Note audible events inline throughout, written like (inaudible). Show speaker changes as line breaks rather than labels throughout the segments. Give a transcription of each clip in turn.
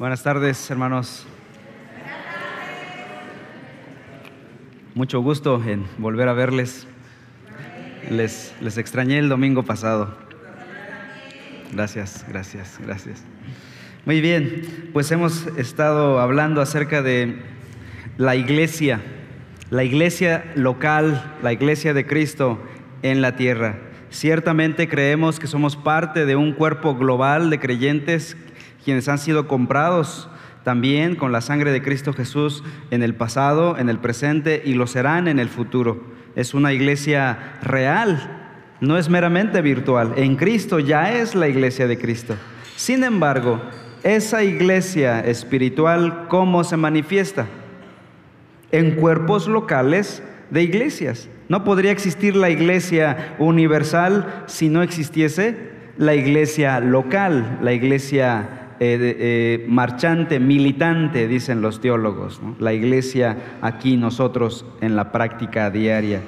Buenas tardes, hermanos. Mucho gusto en volver a verles. Les, les extrañé el domingo pasado. Gracias, gracias, gracias. Muy bien, pues hemos estado hablando acerca de la iglesia, la iglesia local, la iglesia de Cristo en la tierra. Ciertamente creemos que somos parte de un cuerpo global de creyentes quienes han sido comprados también con la sangre de Cristo Jesús en el pasado, en el presente y lo serán en el futuro. Es una iglesia real, no es meramente virtual. En Cristo ya es la iglesia de Cristo. Sin embargo, esa iglesia espiritual, ¿cómo se manifiesta? En cuerpos locales de iglesias. No podría existir la iglesia universal si no existiese la iglesia local, la iglesia eh, eh, marchante, militante, dicen los teólogos, la iglesia aquí nosotros en la práctica diaria.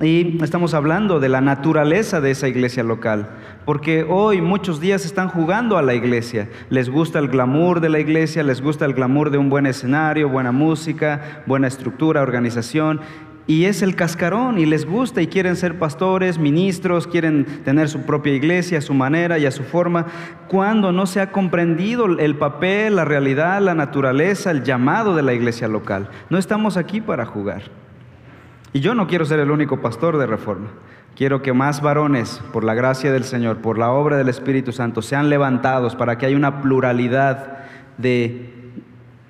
Y estamos hablando de la naturaleza de esa iglesia local, porque hoy muchos días están jugando a la iglesia. Les gusta el glamour de la iglesia, les gusta el glamour de un buen escenario, buena música, buena estructura, organización, y es el cascarón y les gusta y quieren ser pastores, ministros, quieren tener su propia iglesia a su manera y a su forma, cuando no se ha comprendido el papel, la realidad, la naturaleza, el llamado de la iglesia local. No estamos aquí para jugar. Y yo no quiero ser el único pastor de reforma. Quiero que más varones, por la gracia del Señor, por la obra del Espíritu Santo, sean levantados para que haya una pluralidad de,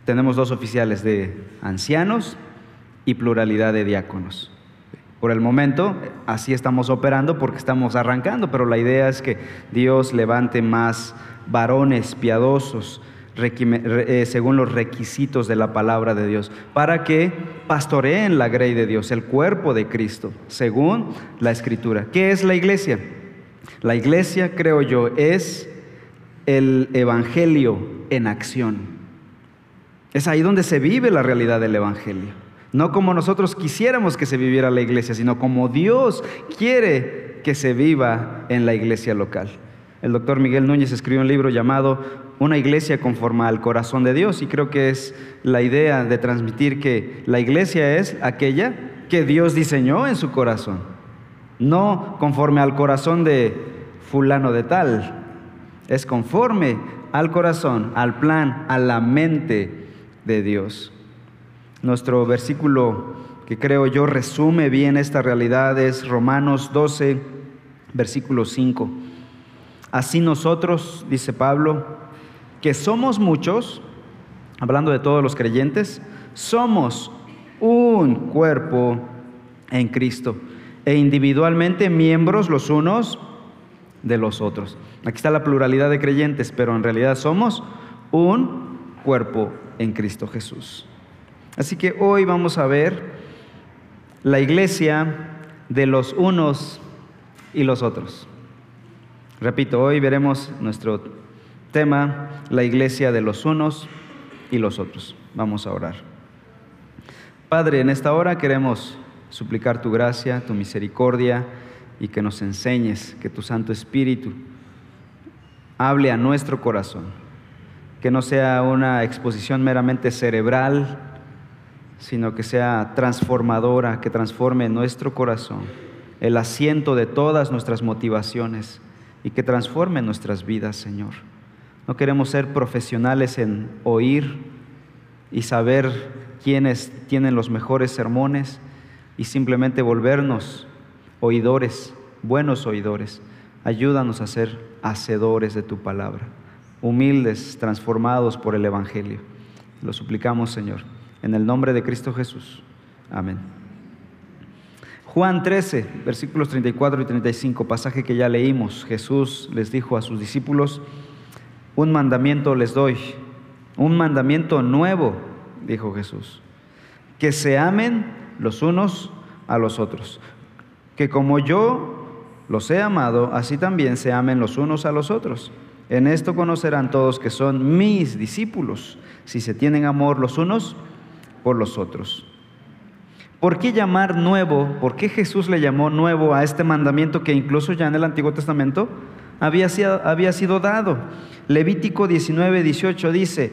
tenemos dos oficiales, de ancianos, y pluralidad de diáconos. Por el momento, así estamos operando porque estamos arrancando, pero la idea es que Dios levante más varones piadosos eh, según los requisitos de la palabra de Dios, para que pastoreen la grey de Dios, el cuerpo de Cristo, según la escritura. ¿Qué es la iglesia? La iglesia, creo yo, es el evangelio en acción. Es ahí donde se vive la realidad del evangelio. No como nosotros quisiéramos que se viviera la iglesia, sino como Dios quiere que se viva en la iglesia local. El doctor Miguel Núñez escribió un libro llamado Una iglesia conforme al corazón de Dios y creo que es la idea de transmitir que la iglesia es aquella que Dios diseñó en su corazón, no conforme al corazón de fulano de tal, es conforme al corazón, al plan, a la mente de Dios. Nuestro versículo que creo yo resume bien esta realidad es Romanos 12, versículo 5. Así nosotros, dice Pablo, que somos muchos, hablando de todos los creyentes, somos un cuerpo en Cristo e individualmente miembros los unos de los otros. Aquí está la pluralidad de creyentes, pero en realidad somos un cuerpo en Cristo Jesús. Así que hoy vamos a ver la iglesia de los unos y los otros. Repito, hoy veremos nuestro tema, la iglesia de los unos y los otros. Vamos a orar. Padre, en esta hora queremos suplicar tu gracia, tu misericordia y que nos enseñes, que tu Santo Espíritu hable a nuestro corazón, que no sea una exposición meramente cerebral, sino que sea transformadora, que transforme nuestro corazón, el asiento de todas nuestras motivaciones y que transforme nuestras vidas, Señor. No queremos ser profesionales en oír y saber quiénes tienen los mejores sermones y simplemente volvernos oidores, buenos oidores. Ayúdanos a ser hacedores de tu palabra, humildes, transformados por el Evangelio. Lo suplicamos, Señor. En el nombre de Cristo Jesús. Amén. Juan 13, versículos 34 y 35, pasaje que ya leímos. Jesús les dijo a sus discípulos, un mandamiento les doy, un mandamiento nuevo, dijo Jesús, que se amen los unos a los otros, que como yo los he amado, así también se amen los unos a los otros. En esto conocerán todos que son mis discípulos, si se tienen amor los unos por los otros. ¿Por qué llamar nuevo? ¿Por qué Jesús le llamó nuevo a este mandamiento que incluso ya en el Antiguo Testamento había sido, había sido dado? Levítico 19, 18 dice,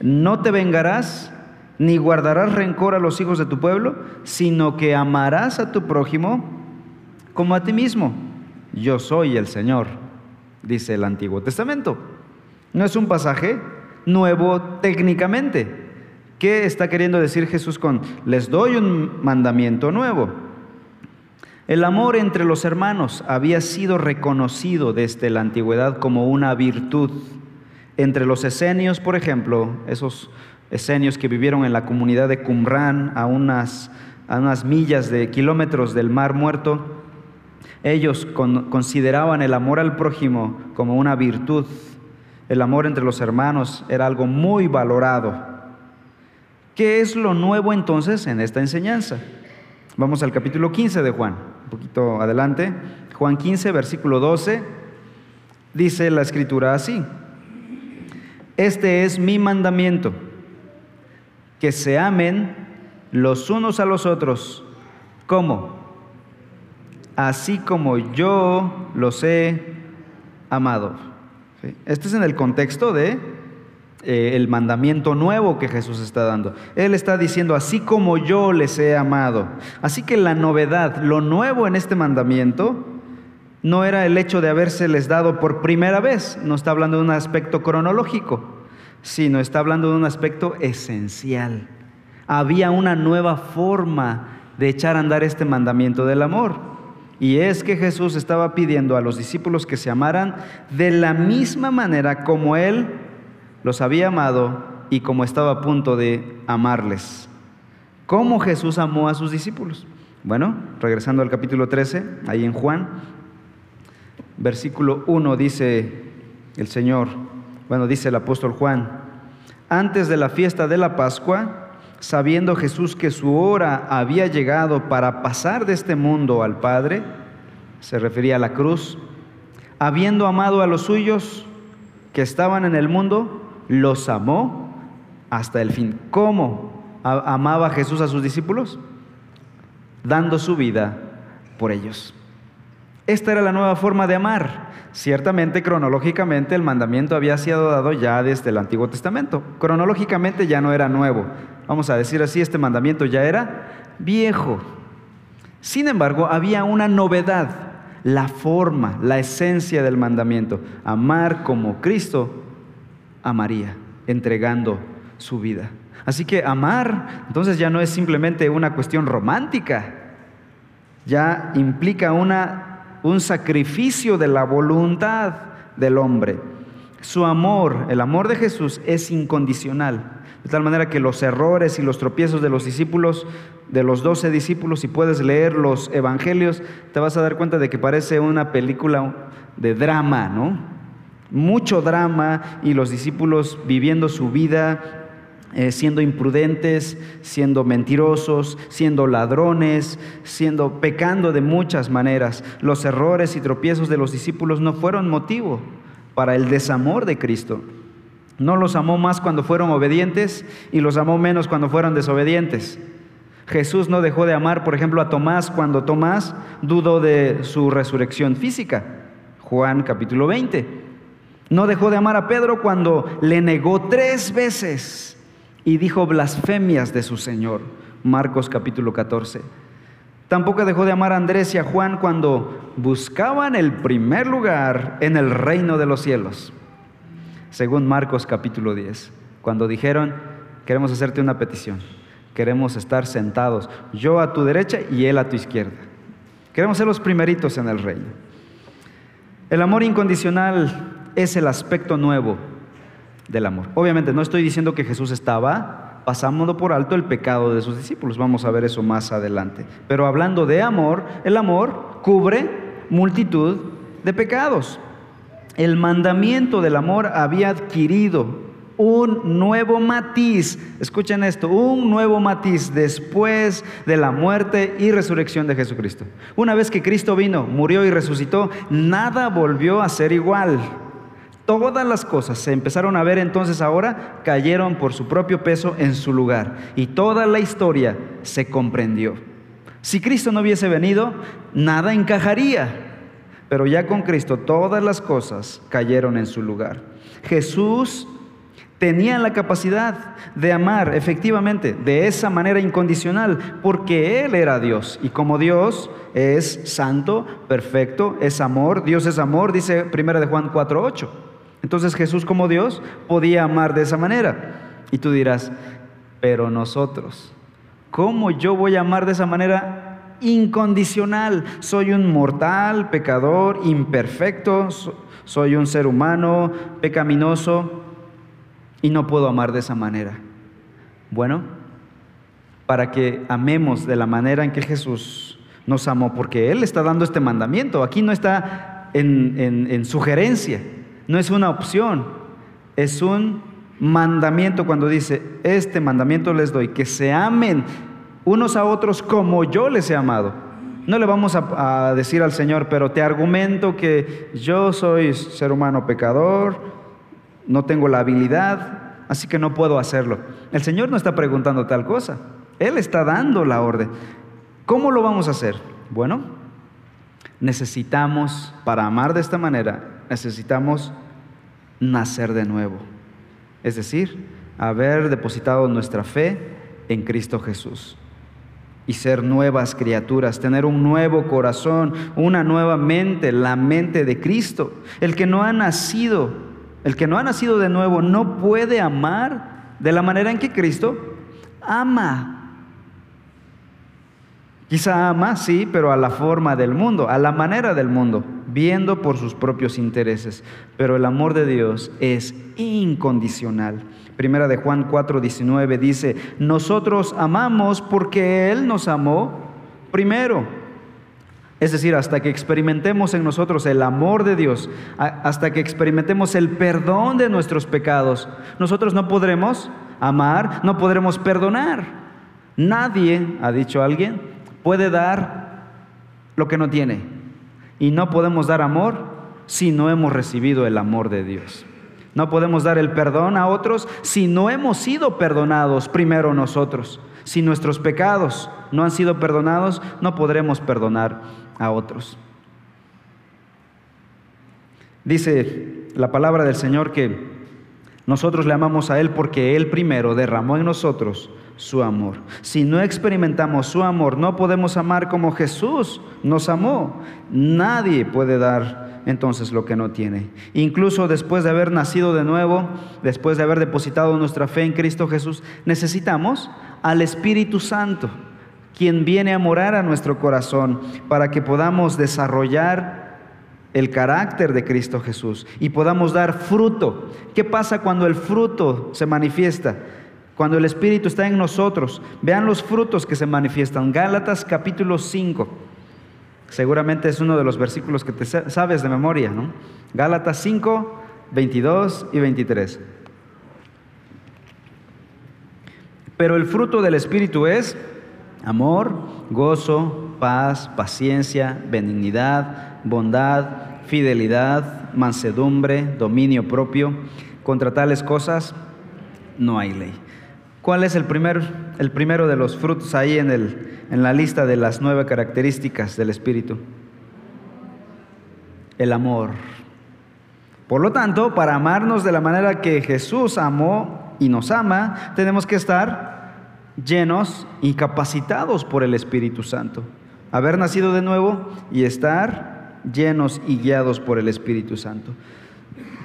no te vengarás ni guardarás rencor a los hijos de tu pueblo, sino que amarás a tu prójimo como a ti mismo. Yo soy el Señor, dice el Antiguo Testamento. No es un pasaje nuevo técnicamente. ¿Qué está queriendo decir Jesús con les doy un mandamiento nuevo? El amor entre los hermanos había sido reconocido desde la antigüedad como una virtud. Entre los esenios, por ejemplo, esos esenios que vivieron en la comunidad de Qumran, a unas, a unas millas de kilómetros del Mar Muerto, ellos consideraban el amor al prójimo como una virtud. El amor entre los hermanos era algo muy valorado. ¿Qué es lo nuevo entonces en esta enseñanza? Vamos al capítulo 15 de Juan, un poquito adelante. Juan 15, versículo 12, dice la escritura así. Este es mi mandamiento que se amen los unos a los otros. ¿Cómo? Así como yo los he amado. Este es en el contexto de eh, el mandamiento nuevo que Jesús está dando. Él está diciendo, así como yo les he amado. Así que la novedad, lo nuevo en este mandamiento, no era el hecho de habérseles dado por primera vez, no está hablando de un aspecto cronológico, sino está hablando de un aspecto esencial. Había una nueva forma de echar a andar este mandamiento del amor. Y es que Jesús estaba pidiendo a los discípulos que se amaran de la misma manera como Él los había amado y como estaba a punto de amarles. ¿Cómo Jesús amó a sus discípulos? Bueno, regresando al capítulo 13, ahí en Juan, versículo 1 dice el Señor, bueno, dice el apóstol Juan, antes de la fiesta de la Pascua, sabiendo Jesús que su hora había llegado para pasar de este mundo al Padre, se refería a la cruz, habiendo amado a los suyos que estaban en el mundo, los amó hasta el fin. ¿Cómo amaba Jesús a sus discípulos? Dando su vida por ellos. Esta era la nueva forma de amar. Ciertamente, cronológicamente, el mandamiento había sido dado ya desde el Antiguo Testamento. Cronológicamente ya no era nuevo. Vamos a decir así, este mandamiento ya era viejo. Sin embargo, había una novedad, la forma, la esencia del mandamiento. Amar como Cristo amaría, entregando su vida. Así que amar, entonces ya no es simplemente una cuestión romántica, ya implica una un sacrificio de la voluntad del hombre. Su amor, el amor de Jesús es incondicional. De tal manera que los errores y los tropiezos de los discípulos, de los doce discípulos, si puedes leer los evangelios, te vas a dar cuenta de que parece una película de drama, ¿no? Mucho drama y los discípulos viviendo su vida eh, siendo imprudentes, siendo mentirosos, siendo ladrones, siendo pecando de muchas maneras. Los errores y tropiezos de los discípulos no fueron motivo para el desamor de Cristo. No los amó más cuando fueron obedientes y los amó menos cuando fueron desobedientes. Jesús no dejó de amar, por ejemplo, a Tomás cuando Tomás dudó de su resurrección física. Juan capítulo 20. No dejó de amar a Pedro cuando le negó tres veces y dijo blasfemias de su Señor. Marcos capítulo 14. Tampoco dejó de amar a Andrés y a Juan cuando buscaban el primer lugar en el reino de los cielos. Según Marcos capítulo 10, cuando dijeron, queremos hacerte una petición, queremos estar sentados, yo a tu derecha y él a tu izquierda. Queremos ser los primeritos en el reino. El amor incondicional es el aspecto nuevo del amor. Obviamente no estoy diciendo que Jesús estaba pasando por alto el pecado de sus discípulos, vamos a ver eso más adelante. Pero hablando de amor, el amor cubre multitud de pecados. El mandamiento del amor había adquirido un nuevo matiz, escuchen esto, un nuevo matiz después de la muerte y resurrección de Jesucristo. Una vez que Cristo vino, murió y resucitó, nada volvió a ser igual. Todas las cosas se empezaron a ver entonces ahora, cayeron por su propio peso en su lugar y toda la historia se comprendió. Si Cristo no hubiese venido, nada encajaría, pero ya con Cristo todas las cosas cayeron en su lugar. Jesús tenían la capacidad de amar efectivamente de esa manera incondicional, porque Él era Dios. Y como Dios es santo, perfecto, es amor, Dios es amor, dice 1 de Juan 4.8. Entonces Jesús como Dios podía amar de esa manera. Y tú dirás, pero nosotros, ¿cómo yo voy a amar de esa manera incondicional? Soy un mortal, pecador, imperfecto, soy un ser humano, pecaminoso, y no puedo amar de esa manera. Bueno, para que amemos de la manera en que Jesús nos amó, porque Él está dando este mandamiento, aquí no está en, en sugerencia, no es una opción, es un mandamiento cuando dice, este mandamiento les doy, que se amen unos a otros como yo les he amado. No le vamos a, decir al Señor, pero te argumento que yo soy ser humano pecador, no tengo la habilidad, así que no puedo hacerlo. El Señor no está preguntando tal cosa, Él está dando la orden. ¿Cómo lo vamos a hacer? Bueno, necesitamos, para amar de esta manera, necesitamos nacer de nuevo es decir, haber depositado nuestra fe en Cristo Jesús y ser nuevas criaturas, tener un nuevo corazón, una nueva mente, la mente de Cristo. El que no ha nacido, el que no ha nacido de nuevo no puede amar de la manera en que Cristo ama. Quizá ama, sí, pero a la forma del mundo, a la manera del mundo, viendo por sus propios intereses. Pero el amor de Dios es incondicional. Primera de Juan 4:19 dice, nosotros amamos porque Él nos amó primero. Es decir, hasta que experimentemos en nosotros el amor de Dios, hasta que experimentemos el perdón de nuestros pecados, nosotros no podremos amar, no podremos perdonar. Nadie, ha dicho alguien, puede dar lo que no tiene. Y no podemos dar amor si no hemos recibido el amor de Dios. No podemos dar el perdón a otros si no hemos sido perdonados primero nosotros. Si nuestros pecados no han sido perdonados, no podremos perdonar a otros. Dice la palabra del Señor que nosotros le amamos a Él porque Él primero derramó en nosotros su amor. Si no experimentamos su amor, no podemos amar como Jesús nos amó. Nadie puede dar entonces lo que no tiene. Incluso después de haber nacido de nuevo, después de haber depositado nuestra fe en Cristo Jesús, necesitamos al Espíritu Santo, quien viene a morar a nuestro corazón para que podamos desarrollar el carácter de Cristo Jesús y podamos dar fruto. ¿Qué pasa cuando el fruto se manifiesta? Cuando el Espíritu está en nosotros, vean los frutos que se manifiestan. Gálatas capítulo 5. Seguramente es uno de los versículos que te sabes de memoria, ¿no? Gálatas 5, 22 y 23. Pero el fruto del Espíritu es amor, gozo, paz, paciencia, benignidad, bondad, fidelidad, mansedumbre, dominio propio. Contra tales cosas no hay ley. ¿Cuál es el, primer, el primero de los frutos ahí en, el, en la lista de las nueve características del Espíritu? El amor. Por lo tanto, para amarnos de la manera que Jesús amó y nos ama, tenemos que estar llenos y capacitados por el Espíritu Santo. Haber nacido de nuevo y estar llenos y guiados por el Espíritu Santo.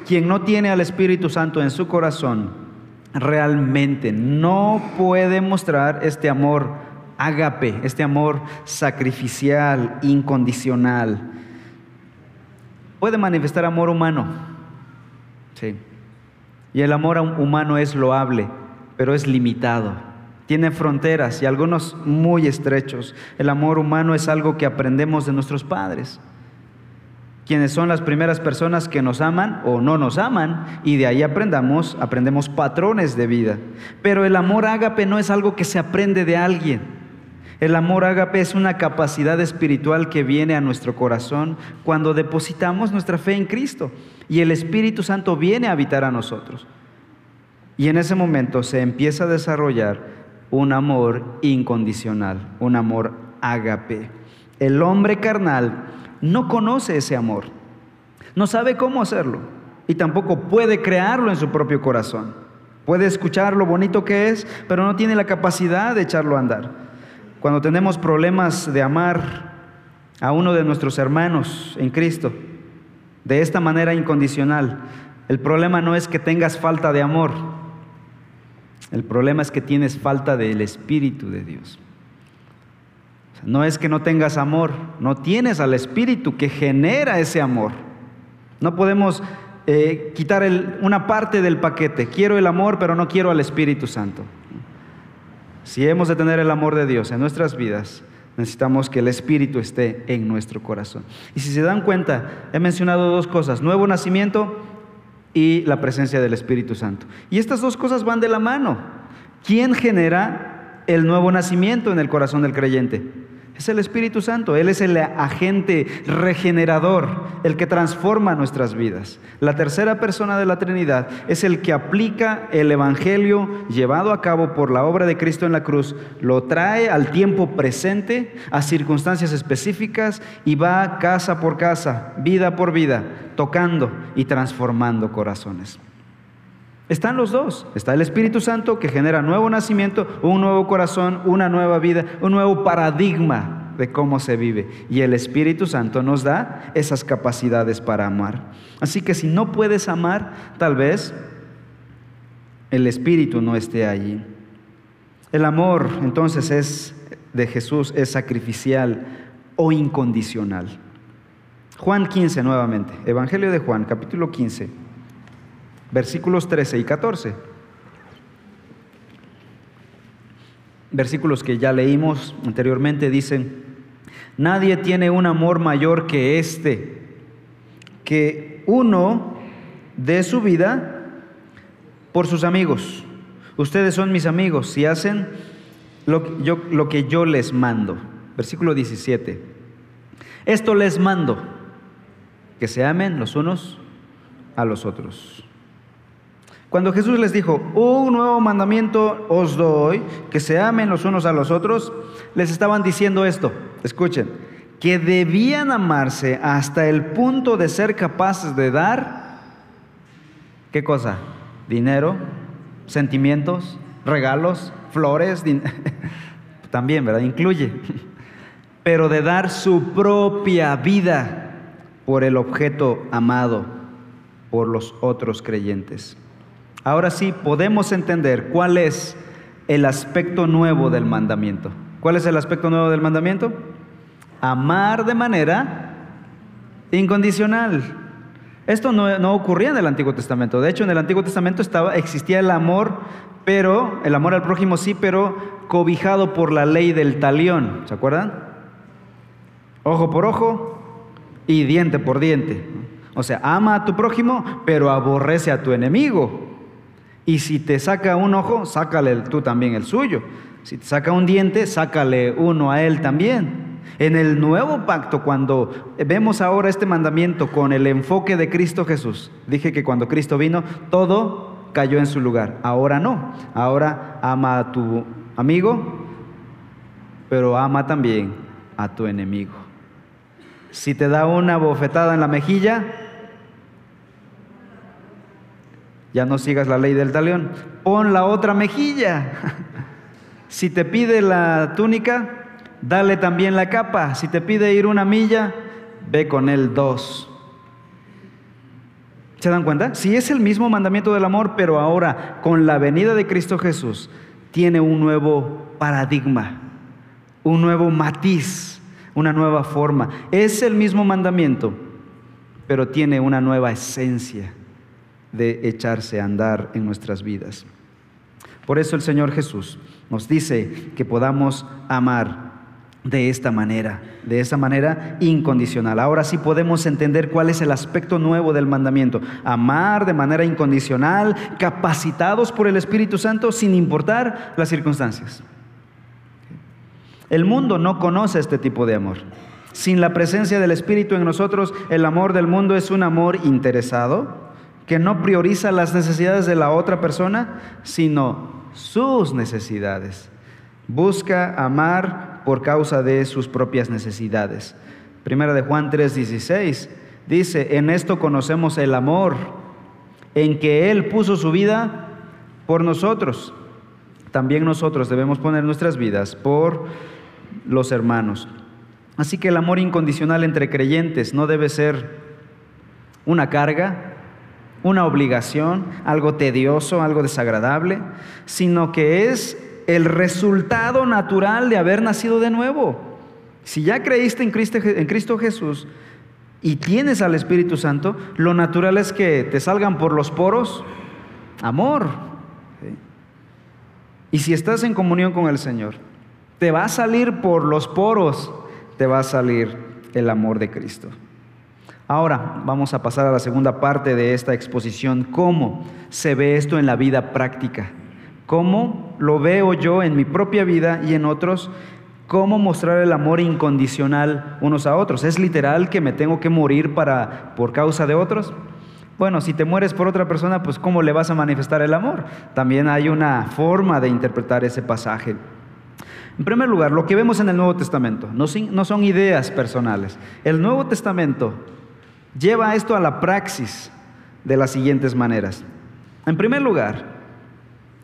Quien no tiene al Espíritu Santo en su corazón, realmente no puede mostrar este amor ágape, este amor sacrificial, incondicional. Puede manifestar amor humano, sí. Y el amor humano es loable, pero es limitado. Tiene fronteras y algunos muy estrechos. El amor humano es algo que aprendemos de nuestros padres quienes son las primeras personas que nos aman o no nos aman, y de ahí aprendamos, aprendemos patrones de vida. Pero el amor ágape no es algo que se aprende de alguien. El amor ágape es una capacidad espiritual que viene a nuestro corazón cuando depositamos nuestra fe en Cristo y el Espíritu Santo viene a habitar a nosotros. Y en ese momento se empieza a desarrollar un amor incondicional, un amor ágape. El hombre carnal no conoce ese amor, no sabe cómo hacerlo y tampoco puede crearlo en su propio corazón. Puede escuchar lo bonito que es, pero no tiene la capacidad de echarlo a andar. Cuando tenemos problemas de amar a uno de nuestros hermanos en Cristo de esta manera incondicional, el problema no es que tengas falta de amor, el problema es que tienes falta del Espíritu de Dios. No es que no tengas amor, no tienes al Espíritu que genera ese amor. No podemos eh, quitar una parte del paquete. Quiero el amor, pero no quiero al Espíritu Santo. Si hemos de tener el amor de Dios en nuestras vidas, necesitamos que el Espíritu esté en nuestro corazón. Y si se dan cuenta, he mencionado dos cosas, nuevo nacimiento y la presencia del Espíritu Santo. Y estas dos cosas van de la mano. ¿Quién genera el nuevo nacimiento en el corazón del creyente? Es el Espíritu Santo, Él es el agente regenerador, el que transforma nuestras vidas. La tercera persona de la Trinidad es el que aplica el Evangelio llevado a cabo por la obra de Cristo en la cruz, lo trae al tiempo presente, a circunstancias específicas y va casa por casa, vida por vida, tocando y transformando corazones. Están los dos. Está el Espíritu Santo que genera nuevo nacimiento, un nuevo corazón, una nueva vida, un nuevo paradigma de cómo se vive. Y el Espíritu Santo nos da esas capacidades para amar. Así que si no puedes amar, tal vez el Espíritu no esté allí. El amor entonces es de Jesús es sacrificial o incondicional. Juan 15 nuevamente, Evangelio de Juan, capítulo 15 versículos 13 y 14. Versículos que ya leímos anteriormente dicen, nadie tiene un amor mayor que este, que uno dé su vida por sus amigos. Ustedes son mis amigos si hacen lo, yo, lo que yo les mando. Versículo 17. Esto les mando, que se amen los unos a los otros. Cuando Jesús les dijo, un nuevo mandamiento os doy, que se amen los unos a los otros, les estaban diciendo esto, escuchen, que debían amarse hasta el punto de ser capaces de dar, ¿qué cosa? Dinero, sentimientos, regalos, flores, (laughs) también, ¿verdad? Incluye, (laughs) pero de dar su propia vida por el objeto amado por los otros creyentes. Ahora sí podemos entender cuál es el aspecto nuevo del mandamiento. ¿Cuál es el aspecto nuevo del mandamiento? Amar de manera incondicional. Esto no, ocurría en el Antiguo Testamento. De hecho, en el Antiguo Testamento estaba, existía el amor, pero el amor al prójimo sí, pero cobijado por la ley del talión. ¿Se acuerdan? Ojo por ojo y diente por diente. O sea, ama a tu prójimo, pero aborrece a tu enemigo. Y si te saca un ojo, sácale tú también el suyo. Si te saca un diente, sácale uno a él también. En el nuevo pacto, cuando vemos ahora este mandamiento con el enfoque de Cristo Jesús, dije que cuando Cristo vino, todo cayó en su lugar. Ahora no. Ahora ama a tu amigo, pero ama también a tu enemigo. Si te da una bofetada en la mejilla, ya no sigas la ley del talión. Pon la otra mejilla. (laughs) Si te pide la túnica, dale también la capa. Si te pide ir una milla, ve con él dos. ¿Se dan cuenta? Si es el mismo mandamiento del amor, pero ahora con la venida de Cristo Jesús, tiene un nuevo paradigma, un nuevo matiz, una nueva forma. Es el mismo mandamiento, pero tiene una nueva esencia de echarse a andar en nuestras vidas. Por eso el Señor Jesús nos dice que podamos amar de esta manera, de esa manera incondicional. Ahora sí podemos entender cuál es el aspecto nuevo del mandamiento. Amar de manera incondicional, capacitados por el Espíritu Santo sin importar las circunstancias. El mundo no conoce este tipo de amor. Sin la presencia del Espíritu en nosotros, el amor del mundo es un amor interesado, que no prioriza las necesidades de la otra persona, sino sus necesidades. Busca amar por causa de sus propias necesidades. Primera de Juan 3:16 dice, en esto conocemos el amor, en que Él puso su vida por nosotros. También nosotros debemos poner nuestras vidas por los hermanos. Así que el amor incondicional entre creyentes no debe ser una carga, una obligación, algo tedioso, algo desagradable, sino que es el resultado natural de haber nacido de nuevo. Si ya creíste en Cristo, en Cristo Jesús y tienes al Espíritu Santo, lo natural es que te salgan por los poros amor. Y si estás en comunión con el Señor, te va a salir por los poros, te va a salir el amor de Cristo. Ahora vamos a pasar a la segunda parte de esta exposición, cómo se ve esto en la vida práctica, cómo lo veo yo en mi propia vida y en otros, cómo mostrar el amor incondicional unos a otros. ¿Es literal que me tengo que morir para, por causa de otros? Bueno, si te mueres por otra persona, pues ¿cómo le vas a manifestar el amor? También hay una forma de interpretar ese pasaje. En primer lugar, lo que vemos en el Nuevo Testamento no, son ideas personales. El Nuevo Testamento lleva esto a la praxis de las siguientes maneras. En primer lugar,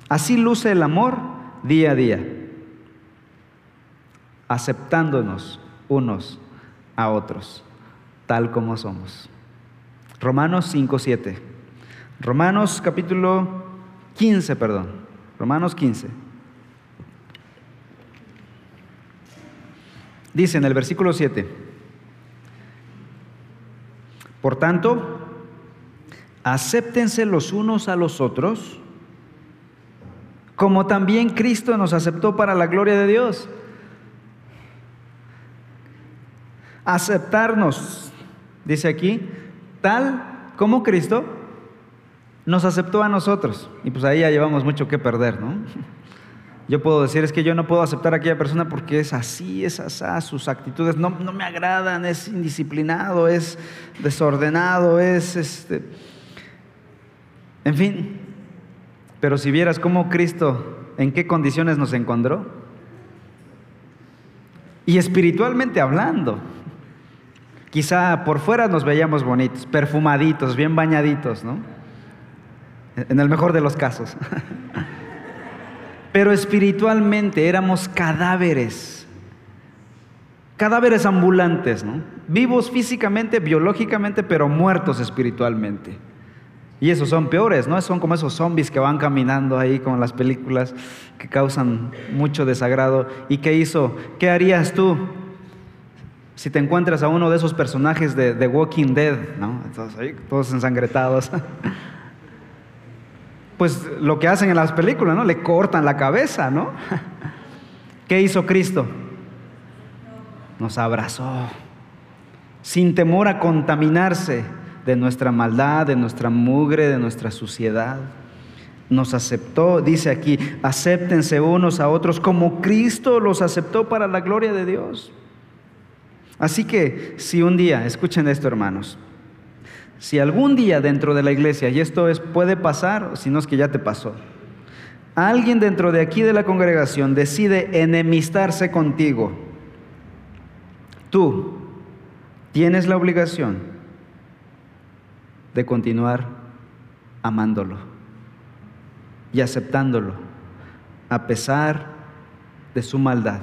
así luce el amor día a día, aceptándonos unos a otros, tal como somos. Romanos 5.7. Romanos capítulo 15, perdón. Romanos 15. Dice en el versículo 7. Por tanto, acéptense los unos a los otros, como también Cristo nos aceptó para la gloria de Dios. Aceptarnos, dice aquí, tal como Cristo nos aceptó a nosotros. Y pues ahí ya llevamos mucho que perder, ¿no? Yo puedo decir, es que yo no puedo aceptar a aquella persona porque es así, es así, sus actitudes no, no me agradan, es indisciplinado, es desordenado, es este... En fin, pero si vieras cómo Cristo, en qué condiciones nos encontró, y espiritualmente hablando, Quizá por fuera nos veíamos bonitos, perfumaditos, bien bañaditos, ¿no? En el mejor de los casos. (laughs) Pero espiritualmente éramos cadáveres, cadáveres ambulantes, ¿no? Vivos físicamente, biológicamente, pero muertos espiritualmente. Y esos son peores, ¿no? Son como esos zombies que van caminando ahí con las películas que causan mucho desagrado. ¿Y qué hizo? ¿Qué harías tú? si te encuentras a uno de esos personajes de The Walking Dead, ¿no? todos ensangretados, (laughs) pues lo que hacen en las películas, ¿no? Le cortan la cabeza, ¿no? (laughs) ¿Qué hizo Cristo? Nos abrazó, sin temor a contaminarse de nuestra maldad, de nuestra mugre, de nuestra suciedad. Nos aceptó, dice aquí, acéptense unos a otros como Cristo los aceptó para la gloria de Dios. Así que si un día, escuchen esto hermanos, si algún día dentro de la iglesia, y esto es, puede pasar, si no es que ya te pasó, alguien dentro de aquí de la congregación decide enemistarse contigo, tú tienes la obligación de continuar amándolo y aceptándolo a pesar de su maldad,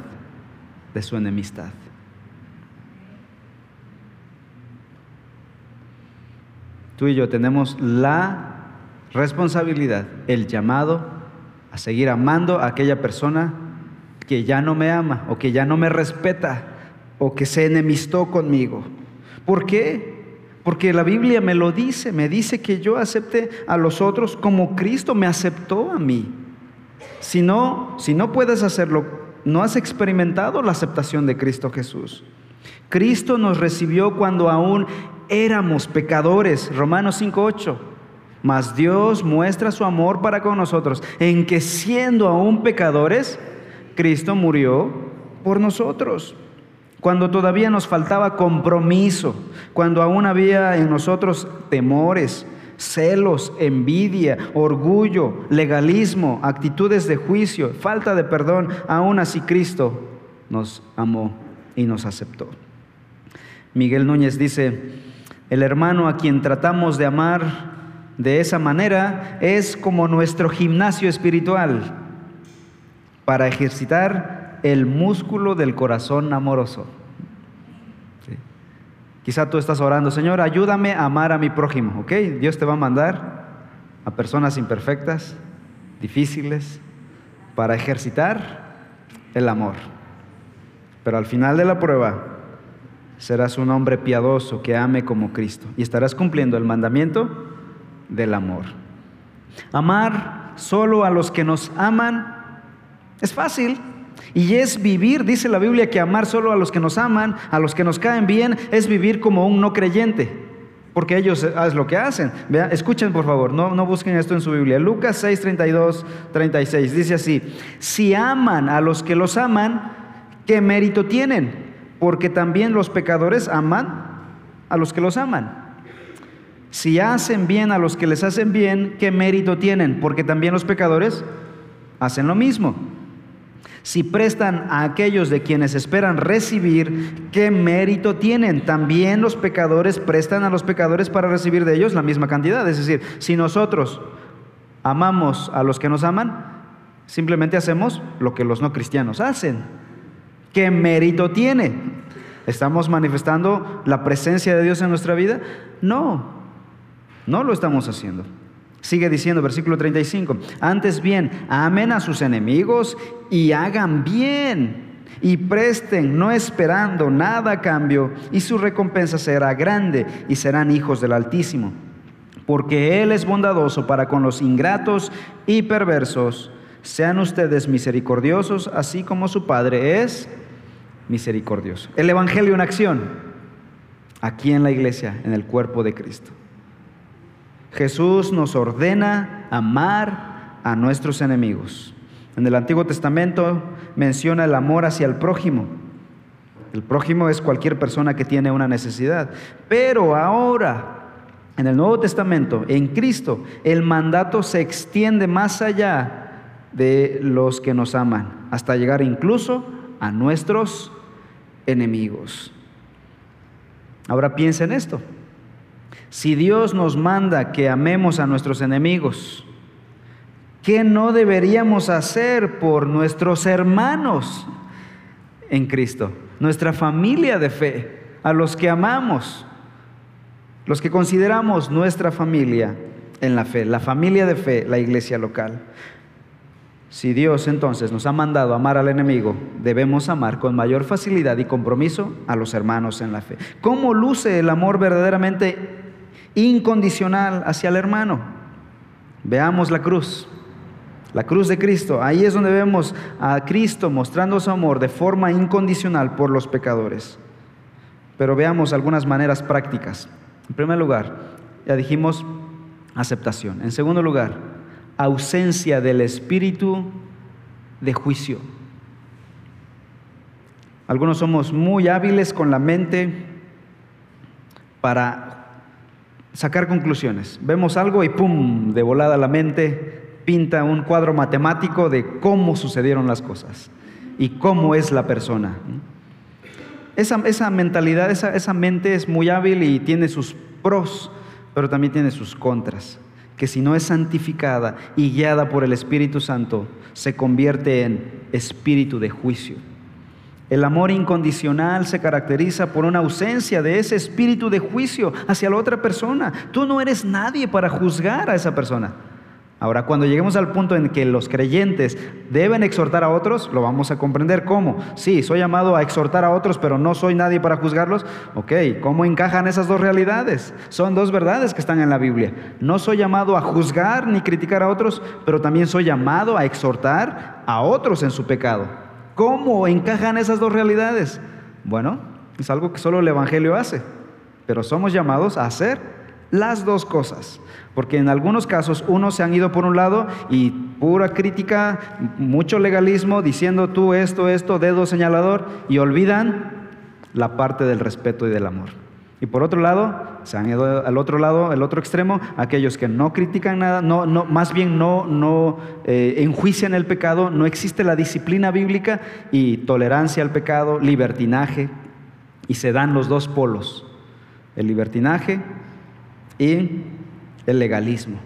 de su enemistad. Tú y yo tenemos la responsabilidad, el llamado a seguir amando a aquella persona que ya no me ama o que ya no me respeta o que se enemistó conmigo. ¿Por qué? Porque la Biblia me lo dice, me dice que yo acepte a los otros como Cristo me aceptó a mí. Si no, si no puedes hacerlo, no has experimentado la aceptación de Cristo Jesús. Cristo nos recibió cuando aún éramos pecadores, Romanos 5.8. Mas Dios muestra su amor para con nosotros, en que siendo aún pecadores, Cristo murió por nosotros. Cuando todavía nos faltaba compromiso, cuando aún había en nosotros temores, celos, envidia, orgullo, legalismo, actitudes de juicio, falta de perdón, aún así Cristo nos amó y nos aceptó. Miguel Núñez dice, el hermano a quien tratamos de amar de esa manera es como nuestro gimnasio espiritual para ejercitar el músculo del corazón amoroso. Quizá tú estás orando, Señor, ayúdame a amar a mi prójimo, ¿ok? Dios te va a mandar a personas imperfectas, difíciles, para ejercitar el amor. Pero al final de la prueba serás un hombre piadoso que ame como Cristo y estarás cumpliendo el mandamiento del amor. Amar solo a los que nos aman es fácil. Y es vivir, dice la Biblia, que amar solo a los que nos aman, a los que nos caen bien, es vivir como un no creyente. Porque ellos es lo que hacen. Escuchen por favor, no, no busquen esto en su Biblia. Lucas 6, 32, 36. Dice así, si aman a los que los aman, ¿qué mérito tienen? Porque también los pecadores aman a los que los aman. Si hacen bien a los que les hacen bien, ¿qué mérito tienen? Porque también los pecadores hacen lo mismo. Si prestan a aquellos de quienes esperan recibir, ¿qué mérito tienen? También los pecadores prestan a los pecadores para recibir de ellos la misma cantidad. Es decir, si nosotros amamos a los que nos aman, simplemente hacemos lo que los no cristianos hacen. ¿Qué mérito tiene? ¿Estamos manifestando la presencia de Dios en nuestra vida? No, no lo estamos haciendo. Sigue diciendo, versículo 35, antes bien, amen a sus enemigos y hagan bien y presten, no esperando nada a cambio, y su recompensa será grande y serán hijos del Altísimo. Porque Él es bondadoso para con los ingratos y perversos. Sean ustedes misericordiosos, así como su Padre es misericordioso. El Evangelio en acción, aquí en la iglesia, en el cuerpo de Cristo. Jesús nos ordena amar a nuestros enemigos. En el Antiguo Testamento menciona el amor hacia el prójimo. El prójimo es cualquier persona que tiene una necesidad. Pero ahora, en el Nuevo Testamento, en Cristo, el mandato se extiende más allá de los que nos aman, hasta llegar incluso a nuestros enemigos. Ahora piensa en esto. Si Dios nos manda que amemos a nuestros enemigos, ¿qué no deberíamos hacer por nuestros hermanos en Cristo? Nuestra familia de fe, a los que amamos, los que consideramos nuestra familia en la fe, la familia de fe, la iglesia local. Si Dios entonces nos ha mandado amar al enemigo, debemos amar con mayor facilidad y compromiso a los hermanos en la fe. ¿Cómo luce el amor verdaderamente incondicional hacia el hermano. Veamos la cruz, la cruz de Cristo. Ahí es donde vemos a Cristo mostrando su amor de forma incondicional por los pecadores. Pero veamos algunas maneras prácticas. En primer lugar, ya dijimos aceptación. En segundo lugar, ausencia del espíritu de juicio. Algunos somos muy hábiles con la mente para sacar conclusiones. Vemos algo y ¡pum! de volada la mente pinta un cuadro matemático de cómo sucedieron las cosas y cómo es la persona. Esa, esa mentalidad, esa, esa mente es muy hábil y tiene sus pros, pero también tiene sus contras, que si no es santificada y guiada por el Espíritu Santo, se convierte en espíritu de juicio. El amor incondicional se caracteriza por una ausencia de ese espíritu de juicio hacia la otra persona. Tú no eres nadie para juzgar a esa persona. Ahora, cuando lleguemos al punto en que los creyentes deben exhortar a otros, lo vamos a comprender cómo. Sí, soy llamado a exhortar a otros, pero no soy nadie para juzgarlos. Ok, ¿cómo encajan esas dos realidades? Son dos verdades que están en la Biblia. No soy llamado a juzgar ni criticar a otros, pero también soy llamado a exhortar a otros en su pecado. ¿Cómo encajan esas dos realidades? Bueno, es algo que solo el Evangelio hace, pero somos llamados a hacer las dos cosas, porque en algunos casos unos se han ido por un lado y pura crítica, mucho legalismo, diciendo tú esto, esto, dedo señalador, y olvidan la parte del respeto y del amor. Y por otro lado, se han ido al otro lado, el otro extremo, aquellos que no critican nada, no, no, más bien no, no eh, enjuician el pecado, no existe la disciplina bíblica y tolerancia al pecado, libertinaje, y se dan los dos polos, el libertinaje y el legalismo.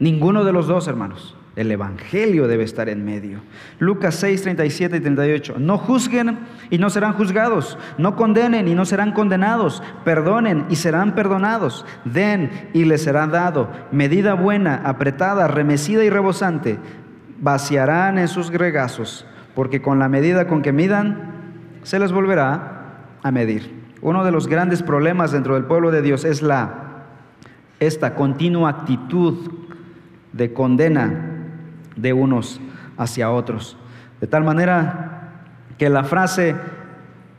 Ninguno de los dos, hermanos. El Evangelio debe estar en medio. Lucas 6, 37 y 38. No juzguen y no serán juzgados. No condenen y no serán condenados. Perdonen y serán perdonados. Den y les será dado. Medida buena, apretada, remecida y rebosante. Vaciarán en sus gregazos. Porque con la medida con que midan, se les volverá a medir. Uno de los grandes problemas dentro del pueblo de Dios es la esta continua actitud de condena de unos hacia otros. De tal manera que la frase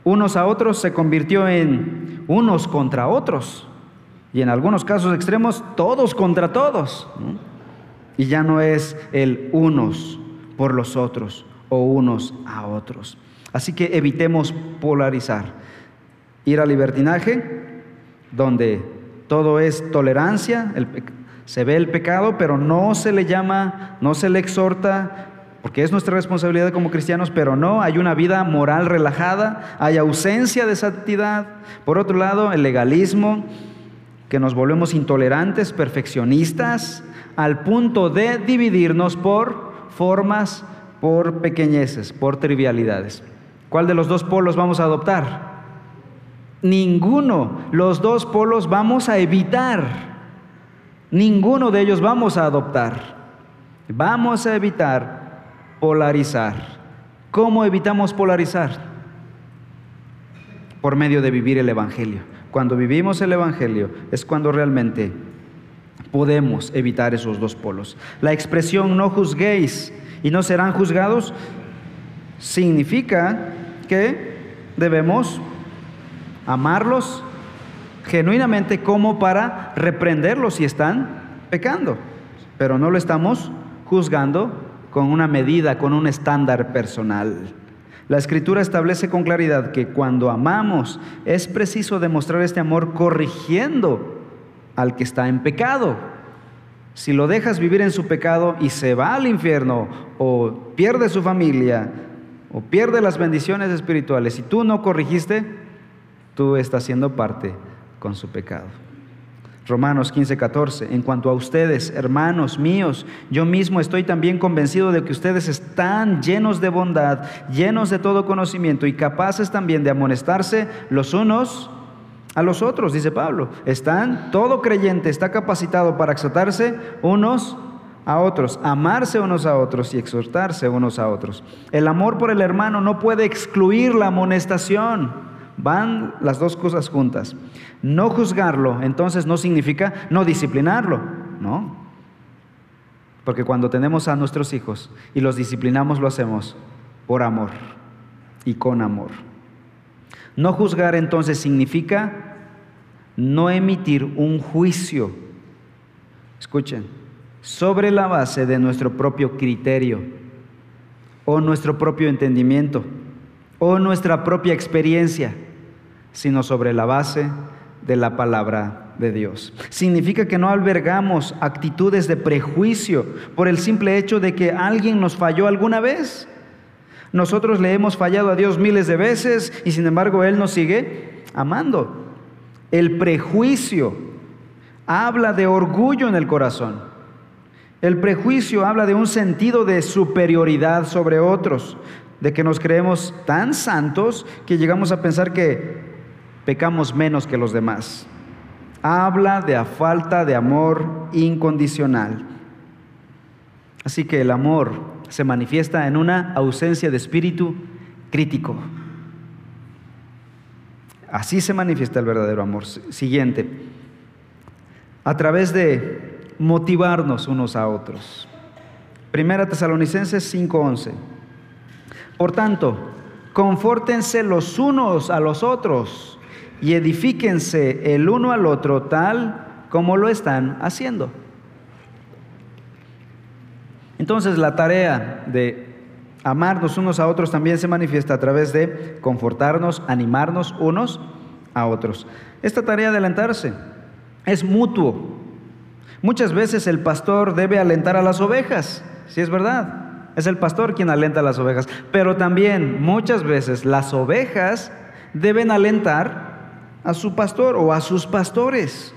unos a otros se convirtió en unos contra otros. Y en algunos casos extremos, todos contra todos. Y ya no es el unos por los otros o unos a otros. Así que evitemos polarizar. Ir al libertinaje, donde todo es tolerancia, el, se ve el pecado, pero no se le llama, no se le exhorta, porque es nuestra responsabilidad como cristianos, pero no, hay una vida moral relajada, hay ausencia de santidad. Por otro lado, el legalismo, que nos volvemos intolerantes, perfeccionistas, al punto de dividirnos por formas, por pequeñeces, por trivialidades. ¿Cuál de los dos polos vamos a adoptar? Ninguno. Los dos polos vamos a evitar. Ninguno de ellos vamos a adoptar. Vamos a evitar polarizar. ¿Cómo evitamos polarizar? Por medio de vivir el Evangelio. Cuando vivimos el Evangelio es cuando realmente podemos evitar esos dos polos. La expresión no juzguéis y no serán juzgados significa que debemos amarlos genuinamente como para reprenderlos si están pecando, pero no lo estamos juzgando con una medida, con un estándar personal. La escritura establece con claridad que cuando amamos es preciso demostrar este amor corrigiendo al que está en pecado. Si lo dejas vivir en su pecado y se va al infierno o pierde su familia o pierde las bendiciones espirituales y tú no corrigiste, tú estás siendo parte con su pecado. Romanos 15, 14. En cuanto a ustedes, hermanos míos, yo mismo estoy también convencido de que ustedes están llenos de bondad, llenos de todo conocimiento y capaces también de amonestarse los unos a los otros, dice Pablo. Están, todo creyente está capacitado para exhortarse unos a otros, amarse unos a otros y exhortarse unos a otros. El amor por el hermano no puede excluir la amonestación. Van las dos cosas juntas. No juzgarlo, entonces no significa no disciplinarlo, ¿no? Porque cuando tenemos a nuestros hijos y los disciplinamos, lo hacemos por amor y con amor. No juzgar entonces significa no emitir un juicio, escuchen, sobre la base de nuestro propio criterio o nuestro propio entendimiento o nuestra propia experiencia sino sobre la base de la palabra de Dios. Significa que no albergamos actitudes de prejuicio por el simple hecho de que alguien nos falló alguna vez. Nosotros le hemos fallado a Dios miles de veces y sin embargo Él nos sigue amando. El prejuicio habla de orgullo en el corazón. El prejuicio habla de un sentido de superioridad sobre otros, de que nos creemos tan santos que llegamos a pensar que pecamos menos que los demás. Habla de la falta de amor incondicional. Así que el amor se manifiesta en una ausencia de espíritu crítico. Así se manifiesta el verdadero amor. Siguiente, a través de motivarnos unos a otros. Primera Tesalonicenses 5:11. Por tanto, confórtense los unos a los otros y edifíquense el uno al otro tal como lo están haciendo. Entonces la tarea de amarnos unos a otros también se manifiesta a través de confortarnos, animarnos unos a otros. Esta tarea de alentarse es mutuo. Muchas veces el pastor debe alentar a las ovejas, si es verdad. Es el pastor quien alenta a las ovejas. Pero también muchas veces las ovejas deben alentar a su pastor o a sus pastores.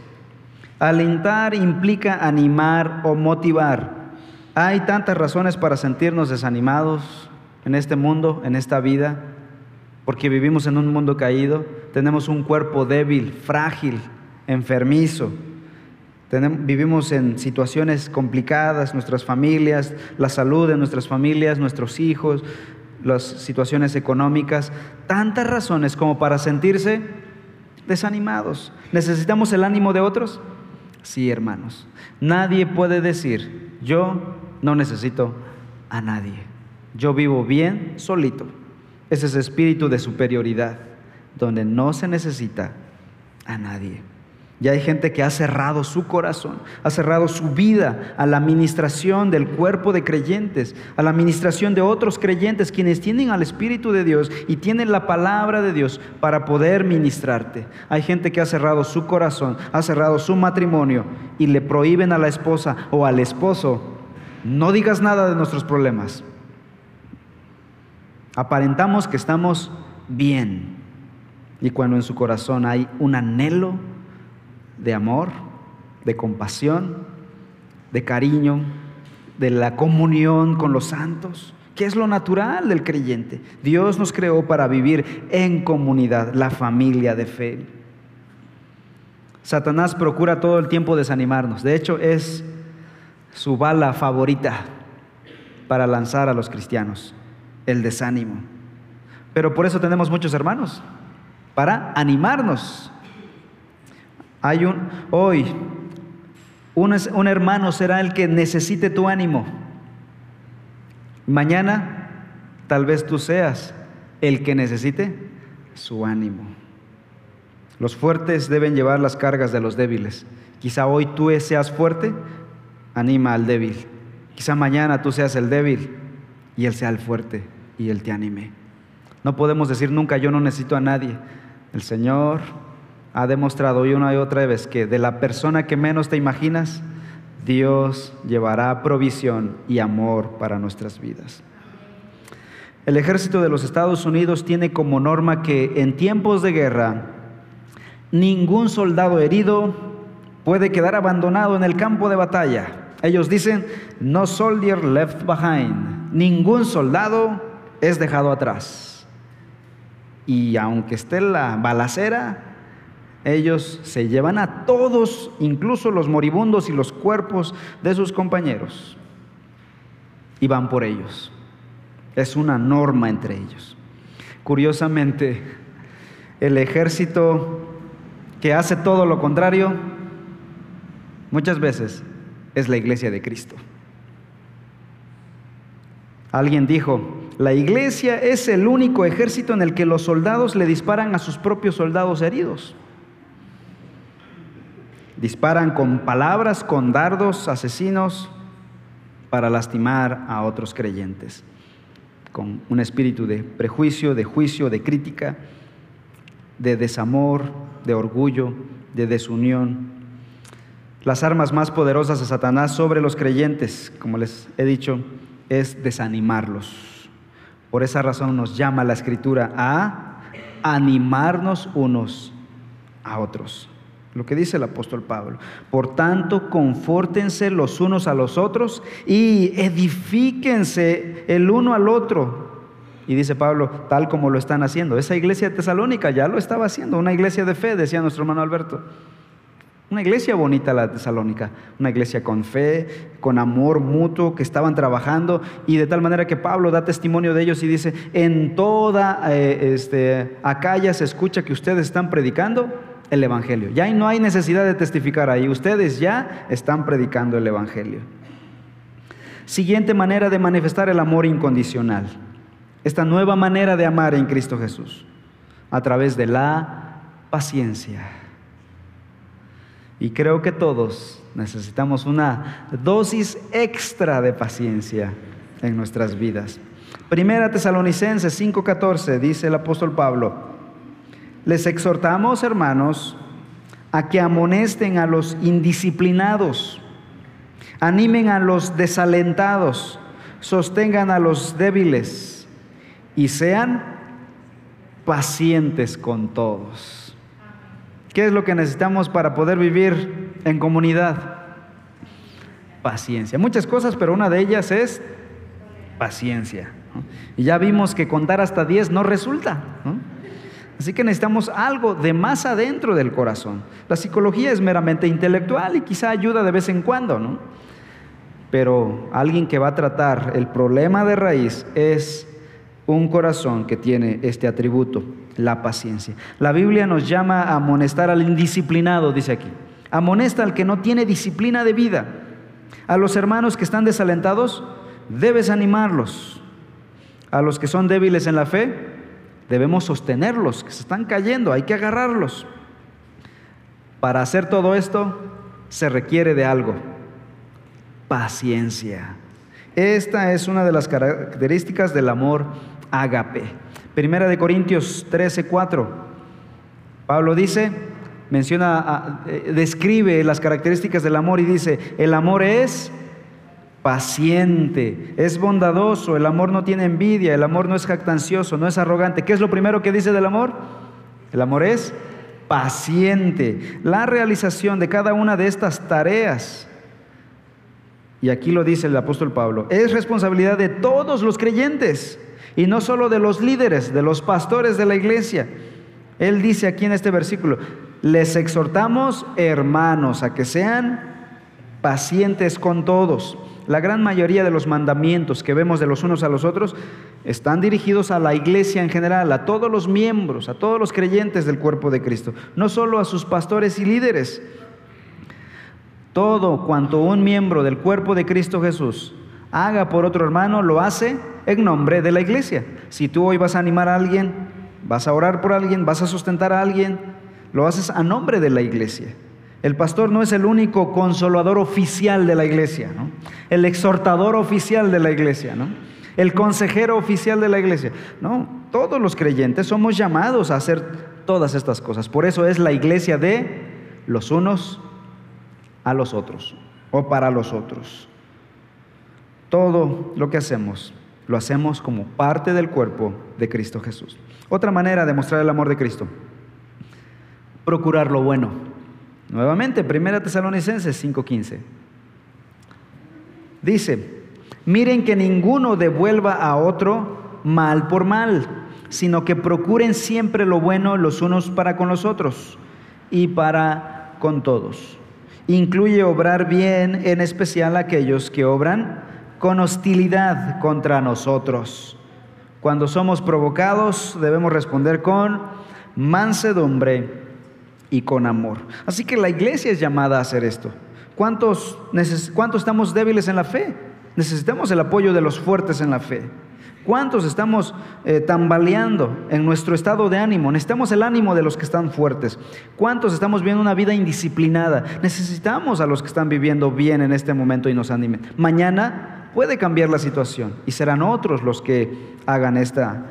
Alentar implica animar o motivar. Hay tantas razones para sentirnos desanimados en este mundo, en esta vida, porque vivimos en un mundo caído, tenemos un cuerpo débil, frágil, enfermizo. vivimos en situaciones complicadas, nuestras familias, la salud de nuestras familias, nuestros hijos, las situaciones económicas, tantas razones como para sentirse desanimados. ¿Necesitamos el ánimo de otros? Sí, hermanos. Nadie puede decir, yo no necesito a nadie. Yo vivo bien solito. Ese es espíritu de superioridad, donde no se necesita a nadie. Ya hay gente que ha cerrado su corazón, ha cerrado su vida a la administración del cuerpo de creyentes, a la administración de otros creyentes, quienes tienen al Espíritu de Dios y tienen la palabra de Dios para poder ministrarte. Hay gente que ha cerrado su corazón, ha cerrado su matrimonio y le prohíben a la esposa o al esposo, no digas nada de nuestros problemas. Aparentamos que estamos bien y cuando en su corazón hay un anhelo, de amor, de compasión, de cariño, de la comunión con los santos, que es lo natural del creyente. Dios nos creó para vivir en comunidad, la familia de fe. Satanás procura todo el tiempo desanimarnos. De hecho, es su bala favorita para lanzar a los cristianos, el desánimo. Pero por eso tenemos muchos hermanos, para animarnos, hay un, hoy, un, un hermano será el que necesite tu ánimo. Mañana, tal vez tú seas el que necesite su ánimo. Los fuertes deben llevar las cargas de los débiles. Quizá hoy tú seas fuerte, anima al débil. Quizá mañana tú seas el débil y él sea el fuerte y él te anime. No podemos decir nunca yo no necesito a nadie. El Señor ha demostrado hoy una y otra vez que de la persona que menos te imaginas, Dios llevará provisión y amor para nuestras vidas. El ejército de los Estados Unidos tiene como norma que en tiempos de guerra ningún soldado herido puede quedar abandonado en el campo de batalla. Ellos dicen, no soldier left behind. Ningún soldado es dejado atrás. Y aunque esté la balacera, ellos se llevan a todos, incluso los moribundos y los cuerpos de sus compañeros, y van por ellos. Es una norma entre ellos. Curiosamente, el ejército que hace todo lo contrario, muchas veces es la iglesia de Cristo. Alguien dijo, la iglesia es el único ejército en el que los soldados le disparan a sus propios soldados heridos. Disparan con palabras, con dardos asesinos para lastimar a otros creyentes, con un espíritu de prejuicio, de juicio, de crítica, de desamor, de orgullo, de desunión. Las armas más poderosas de Satanás sobre los creyentes, como les he dicho, es desanimarlos. Por esa razón nos llama la escritura a animarnos unos a otros lo que dice el apóstol Pablo. Por tanto, confórtense los unos a los otros y edifíquense el uno al otro. Y dice Pablo, tal como lo están haciendo. Esa iglesia de Tesalónica ya lo estaba haciendo, una iglesia de fe, decía nuestro hermano Alberto. Una iglesia bonita la Tesalónica, una iglesia con fe, con amor mutuo, que estaban trabajando y de tal manera que Pablo da testimonio de ellos y dice, en toda eh, este, Acaya se escucha que ustedes están predicando el Evangelio. Ya no hay necesidad de testificar ahí, ustedes ya están predicando el Evangelio. Siguiente manera de manifestar el amor incondicional. Esta nueva manera de amar en Cristo Jesús, a través de la paciencia. Y creo que todos necesitamos una dosis extra de paciencia en nuestras vidas. Primera Tesalonicenses 5:14 dice el apóstol Pablo, les exhortamos, hermanos, a que amonesten a los indisciplinados, animen a los desalentados, sostengan a los débiles y sean pacientes con todos. ¿Qué es lo que necesitamos para poder vivir en comunidad? Paciencia. Muchas cosas, pero una de ellas es paciencia. Y ya vimos que contar hasta 10 no resulta. Así que necesitamos algo de más adentro del corazón. La psicología es meramente intelectual y quizá ayuda de vez en cuando, ¿no? Pero alguien que va a tratar el problema de raíz es un corazón que tiene este atributo, la paciencia. La Biblia nos llama a amonestar al indisciplinado, dice aquí. Amonesta al que no tiene disciplina de vida. A los hermanos que están desalentados, debes animarlos. A los que son débiles en la fe, debemos sostenerlos, que se están cayendo, hay que agarrarlos. Para hacer todo esto se requiere de algo, paciencia. Esta es una de las características del amor ágape. Primera de Corintios 13, 4. Pablo dice, menciona, eh, describe las características del amor y dice, el amor es paciente, es bondadoso, el amor no tiene envidia, el amor no es jactancioso, no es arrogante. ¿Qué es lo primero que dice del amor? El amor es paciente. La realización de cada una de estas tareas, y aquí lo dice el apóstol Pablo, es responsabilidad de todos los creyentes y no solo de los líderes, de los pastores de la iglesia. Él dice aquí en este versículo, les exhortamos hermanos a que sean pacientes con todos. La gran mayoría de los mandamientos que vemos de los unos a los otros están dirigidos a la iglesia en general, a todos los miembros, a todos los creyentes del cuerpo de Cristo, no solo a sus pastores y líderes. Todo cuanto un miembro del cuerpo de Cristo Jesús haga por otro hermano, lo hace en nombre de la iglesia. Si tú hoy vas a animar a alguien, vas a orar por alguien, vas a sustentar a alguien, lo haces a nombre de la iglesia. El pastor no es el único consolador oficial de la iglesia, el exhortador oficial de la iglesia, el consejero oficial de la iglesia. No, todos los creyentes somos llamados a hacer todas estas cosas. Por eso es la iglesia de los unos a los otros o para los otros. Todo lo que hacemos lo hacemos como parte del cuerpo de Cristo Jesús. Otra manera de mostrar el amor de Cristo, procurar lo bueno. Nuevamente, Primera Tesalonicenses 5:15. Dice, miren que ninguno devuelva a otro mal por mal, sino que procuren siempre lo bueno los unos para con los otros y para con todos. Incluye obrar bien, en especial aquellos que obran con hostilidad contra nosotros. Cuando somos provocados debemos responder con mansedumbre y con amor. Así que la iglesia es llamada a hacer esto. ¿Cuántos, cuántos estamos débiles en la fe? Necesitamos el apoyo de los fuertes en la fe. ¿Cuántos estamos eh, tambaleando en nuestro estado de ánimo? Necesitamos el ánimo de los que están fuertes. ¿Cuántos estamos viviendo una vida indisciplinada? Necesitamos a los que están viviendo bien en este momento y nos animen. Mañana puede cambiar la situación y serán otros los que hagan esta,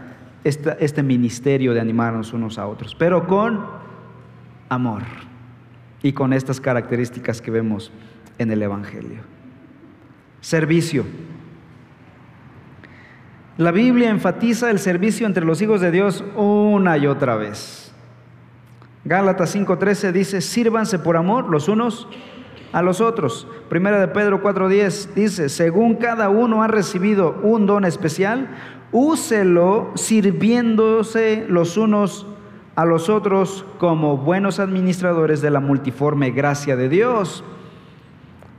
este ministerio de animarnos unos a otros, pero con amor y con estas características que vemos en el Evangelio. Servicio. La Biblia enfatiza el servicio entre los hijos de Dios una y otra vez. Gálatas 5:13 dice, sírvanse por amor los unos a los otros. Primera de Pedro 4:10 dice, según cada uno ha recibido un don especial, úselo sirviéndose los unos a los otros como buenos administradores de la multiforme gracia de Dios.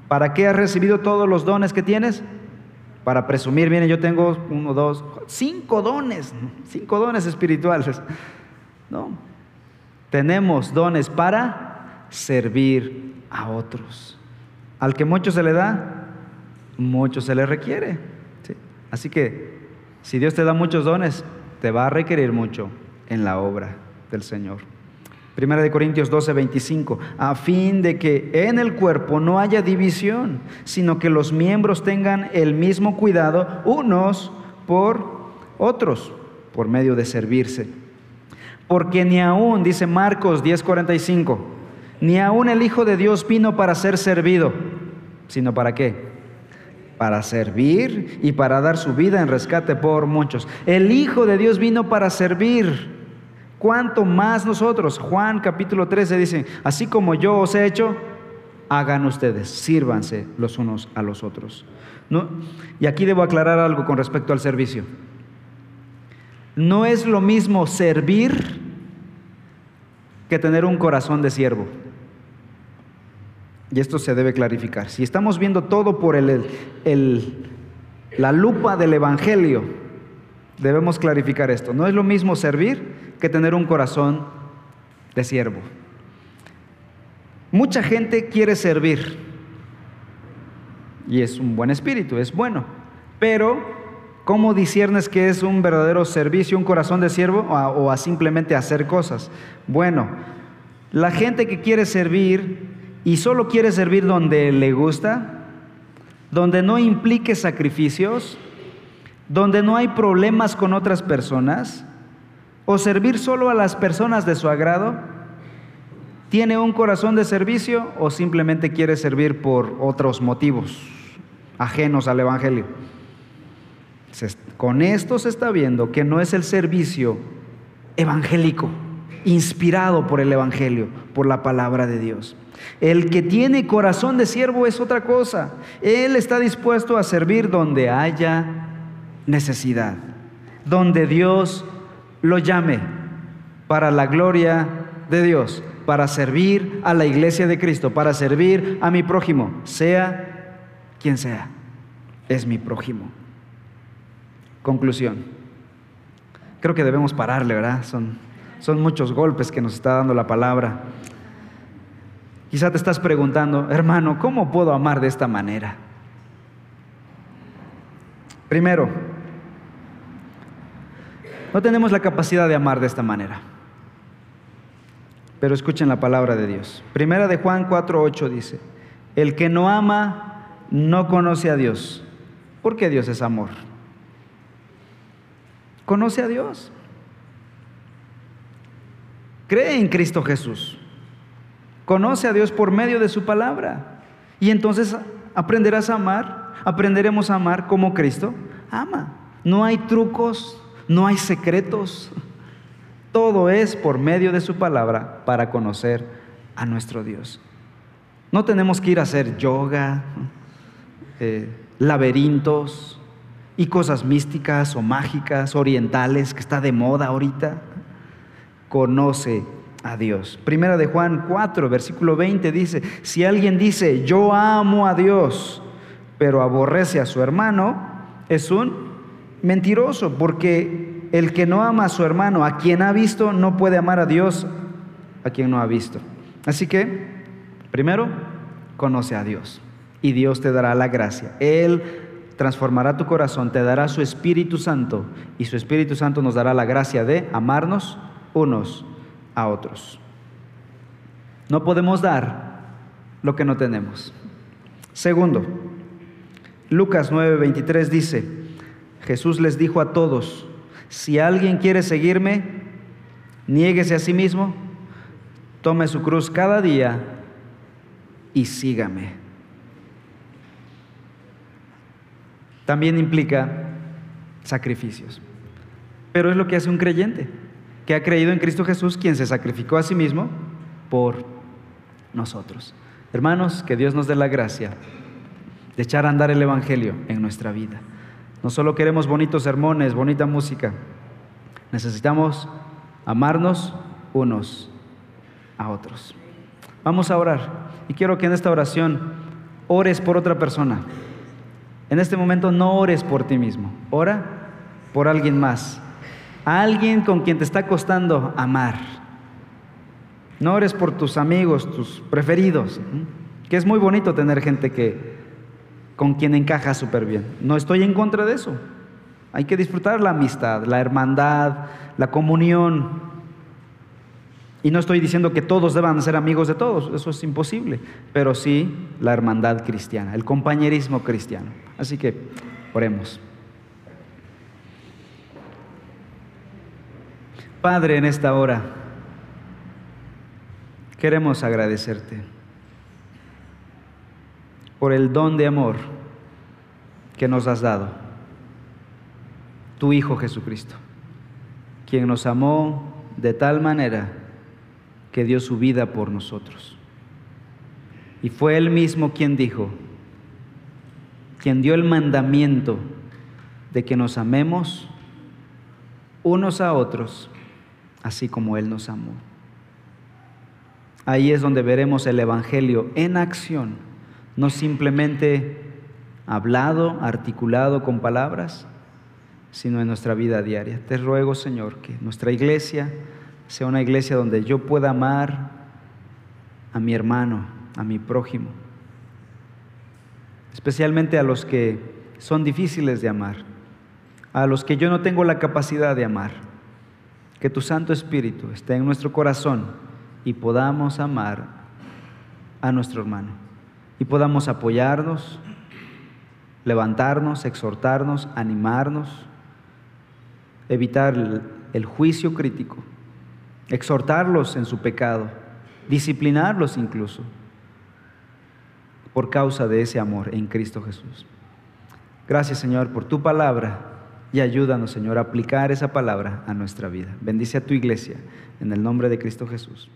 ¿Para qué has recibido todos los dones que tienes? Para presumir, miren, yo tengo uno, dos, cinco dones, cinco dones espirituales. No, tenemos dones para servir a otros. Al que mucho se le da, mucho se le requiere. Así que, si Dios te da muchos dones, te va a requerir mucho en la obra del Señor. Primera de Corintios 12, 25, a fin de que en el cuerpo no haya división, sino que los miembros tengan el mismo cuidado unos por otros, por medio de servirse. Porque ni aún, dice Marcos 10, 45, ni aún el Hijo de Dios vino para ser servido, sino para qué? Para servir y para dar su vida en rescate por muchos. El Hijo de Dios vino para servir ¿Cuánto más nosotros? Juan capítulo 13 dice, así como yo os he hecho, hagan ustedes, sírvanse los unos a los otros. Y aquí debo aclarar algo con respecto al servicio. No es lo mismo servir que tener un corazón de siervo. Y esto se debe clarificar. Si estamos viendo todo por el, la lupa del Evangelio, debemos clarificar esto. No es lo mismo servir que tener un corazón de siervo. Mucha gente quiere servir y es un buen espíritu, es bueno, pero ¿cómo disiernes que es un verdadero servicio, un corazón de siervo o a, simplemente hacer cosas? Bueno, la gente que quiere servir y solo quiere servir donde le gusta, donde no implique sacrificios, donde no hay problemas con otras personas, o servir solo a las personas de su agrado, ¿Tiene un corazón de servicio o simplemente quiere servir por otros motivos ajenos al Evangelio? Con esto se está viendo que no es el servicio evangélico, inspirado por el Evangelio, por la palabra de Dios. El que tiene corazón de siervo es otra cosa. Él está dispuesto a servir donde haya necesidad, donde Dios lo llame para la gloria de Dios para servir a la iglesia de Cristo, para servir a mi prójimo, sea quien sea, es mi prójimo. Conclusión. Creo que debemos pararle, ¿verdad? Son, son muchos golpes que nos está dando la palabra. Quizá te estás preguntando, hermano, ¿cómo puedo amar de esta manera? Primero, no tenemos la capacidad de amar de esta manera. Pero escuchen la palabra de Dios. Primera de Juan 4:8 dice, "El que no ama no conoce a Dios, porque Dios es amor." Conoce a Dios. Cree en Cristo Jesús. Conoce a Dios por medio de su palabra. Y entonces aprenderás a amar, aprenderemos a amar como Cristo ama. No hay trucos, no hay secretos. Todo es por medio de su palabra para conocer a nuestro Dios. No tenemos que ir a hacer yoga, eh, laberintos y cosas místicas o mágicas, orientales, que está de moda ahorita. Conoce a Dios. Primera de Juan 4, versículo 20 dice, si alguien dice, yo amo a Dios, pero aborrece a su hermano, es un mentiroso, porque el que no ama a su hermano, a quien ha visto, no puede amar a Dios, a quien no ha visto. Así que, primero, conoce a Dios y Dios te dará la gracia. Él transformará tu corazón, te dará su Espíritu Santo y su Espíritu Santo nos dará la gracia de amarnos unos a otros. No podemos dar lo que no tenemos. Segundo, Lucas 9:23 dice, Jesús les dijo a todos, si alguien quiere seguirme, niéguese a sí mismo, tome su cruz cada día y sígame. También implica sacrificios. Pero es lo que hace un creyente, que ha creído en Cristo Jesús, quien se sacrificó a sí mismo por nosotros. Hermanos, que Dios nos dé la gracia de echar a andar el Evangelio en nuestra vida. No solo queremos bonitos sermones, bonita música. Necesitamos amarnos unos a otros. Vamos a orar. Y quiero que en esta oración ores por otra persona. En este momento no ores por ti mismo. Ora por alguien más. Alguien con quien te está costando amar. No ores por tus amigos, tus preferidos. Que es muy bonito tener gente que con quien encaja súper bien. No estoy en contra de eso. Hay que disfrutar la amistad, la hermandad, la comunión. Y no estoy diciendo que todos deban ser amigos de todos, eso es imposible, pero sí la hermandad cristiana, el compañerismo cristiano. Así que oremos. Padre, en esta hora queremos agradecerte por el don de amor que nos has dado, tu Hijo Jesucristo, quien nos amó de tal manera que dio su vida por nosotros. Y fue Él mismo quien dijo, quien dio el mandamiento de que nos amemos unos a otros, así como Él nos amó. Ahí es donde veremos el Evangelio en acción, no simplemente hablado, articulado con palabras, sino en nuestra vida diaria. Te ruego, Señor, que nuestra iglesia sea una iglesia donde yo pueda amar a mi hermano, a mi prójimo, especialmente a los que son difíciles de amar, a los que yo no tengo la capacidad de amar. Que tu Santo Espíritu esté en nuestro corazón y podamos amar a nuestro hermano y podamos apoyarnos, levantarnos, exhortarnos, animarnos, evitar el, juicio crítico, exhortarlos en su pecado, disciplinarlos incluso, por causa de ese amor en Cristo Jesús. Gracias Señor por tu palabra y ayúdanos, Señor, a aplicar esa palabra a nuestra vida. Bendice a tu iglesia en el nombre de Cristo Jesús.